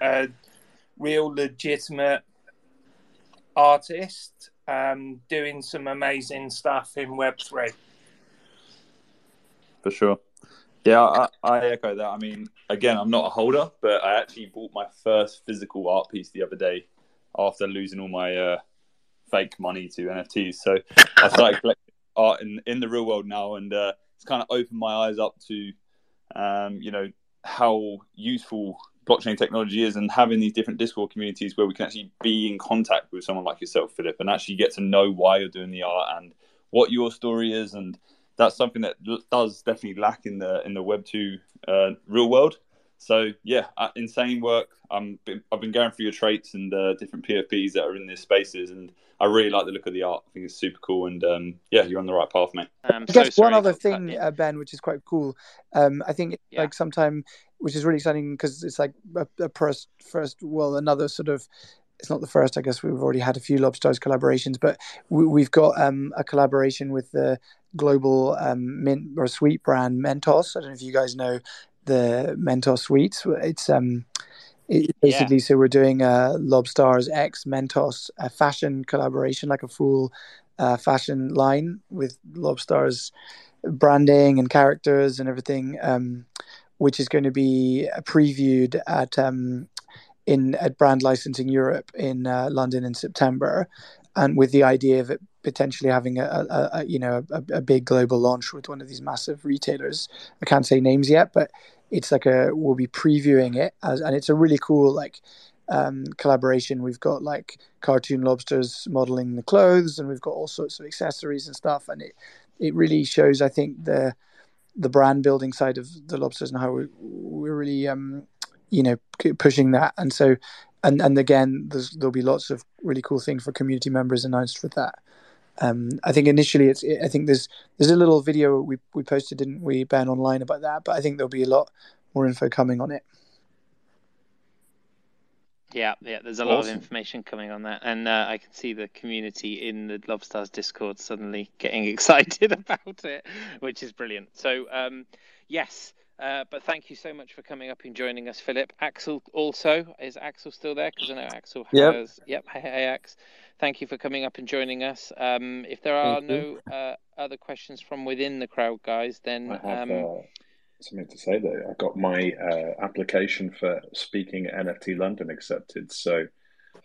a real legitimate artist um, doing some amazing stuff in Web3. For sure. Yeah, I, I, echo that. I mean, again, I'm not a holder, but I actually bought my first physical art piece the other day after losing all my uh, fake money to NFTs. So I started collecting art in, in the real world now, and uh, it's kind of opened my eyes up to, um, you know, how useful blockchain technology is and having these different Discord communities where we can actually be in contact with someone like yourself, Philip, and actually get to know why you're doing the art and what your story is and that's something that does definitely lack in the in the Web two uh, real world. So yeah, uh, insane work. I'm I've been going through your traits and uh, different PFPs that are in these spaces, and I really like the look of the art. I think it's super cool, and um, yeah, you're on the right path, mate. Um, I guess so one other thing, uh, Ben, which is quite cool. Um, I think yeah. like sometime, which is really exciting because it's like a, a first, first, well, another sort of it's not the first. I guess we've already had a few Lobstars collaborations, but we, have got um, a collaboration with the global um, mint or sweet brand Mentos. I don't know if you guys know the Mentos sweets. It's um, it, basically yeah. so we're doing a Lobstars X Mentos a fashion collaboration, like a full uh, fashion line with Lobstars branding and characters and everything, um, which is going to be previewed at um, in at Brand Licensing Europe in uh, London in September, and with the idea of it potentially having a, a, a you know a, a, big global launch with one of these massive retailers. I can't say names yet, but it's like a we'll be previewing it as, and it's a really cool like um, collaboration. We've got like cartoon lobsters modeling the clothes, and we've got all sorts of accessories and stuff, and it it really shows I think the the brand building side of the lobsters and how we, we're really um, you know pushing that and so and and again there'll be lots of really cool things for community members announced for that um, I think initially it's I think there's there's a little video we we posted didn't we Ben online about that but I think there'll be a lot more info coming on it yeah, yeah. There's a awesome. lot of information coming on that, and uh, I can see the community in the Lobstars Discord suddenly getting excited about it, which is brilliant. So, um, yes, uh, but thank you so much for coming up and joining us, Philip. Axel also is Axel still there? Because I know Axel has. Yep. Yep. Hey, hey, Ax. Thank you for coming up and joining us. Um, if there are no uh, other questions from within the crowd, guys, then I have um, uh, something to say. Though I got my uh, application for speaking at NFT London accepted, so.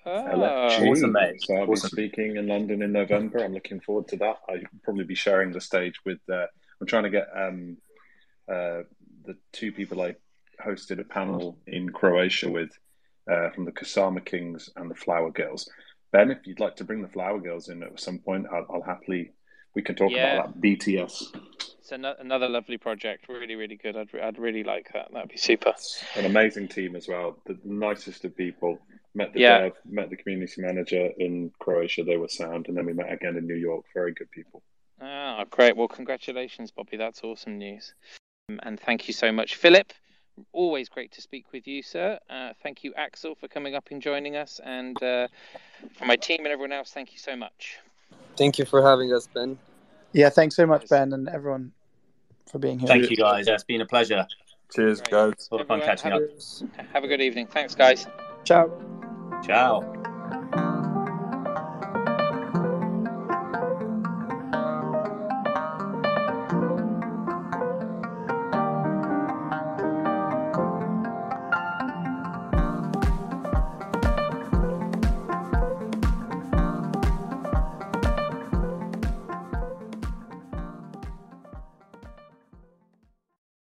Oh, LFG. Awesome, mate. So I'll awesome. be speaking in London in November. I'm looking forward to that. I'll probably be sharing the stage with. Uh, I'm trying to get um, uh, the two people I hosted a panel in Croatia with uh, from the Kasama Kings and the Flower Girls. Ben, if you'd like to bring the Flower Girls in at some point, I'll, I'll happily we can talk yeah. about that BTS. It's another lovely project, really, really good. I'd, I'd really like that. That'd be super. An amazing team as well. The nicest of people. Met the yeah. dev, met the community manager in Croatia. They were sound, and then we met again in New York. Very good people. Ah, great. Well, congratulations, Bobby. That's awesome news. And thank you so much, Philip. Always great to speak with you, sir. Uh, thank you, Axel, for coming up and joining us. And uh, for my team and everyone else, thank you so much. Thank you for having us, Ben. Yeah, thanks so much, Ben, and everyone for being here. Thank you, guys. Yeah, it's been a pleasure. Cheers, Great. guys. A lot of fun catching have, up. Have a good evening. Thanks, guys. Ciao. Ciao.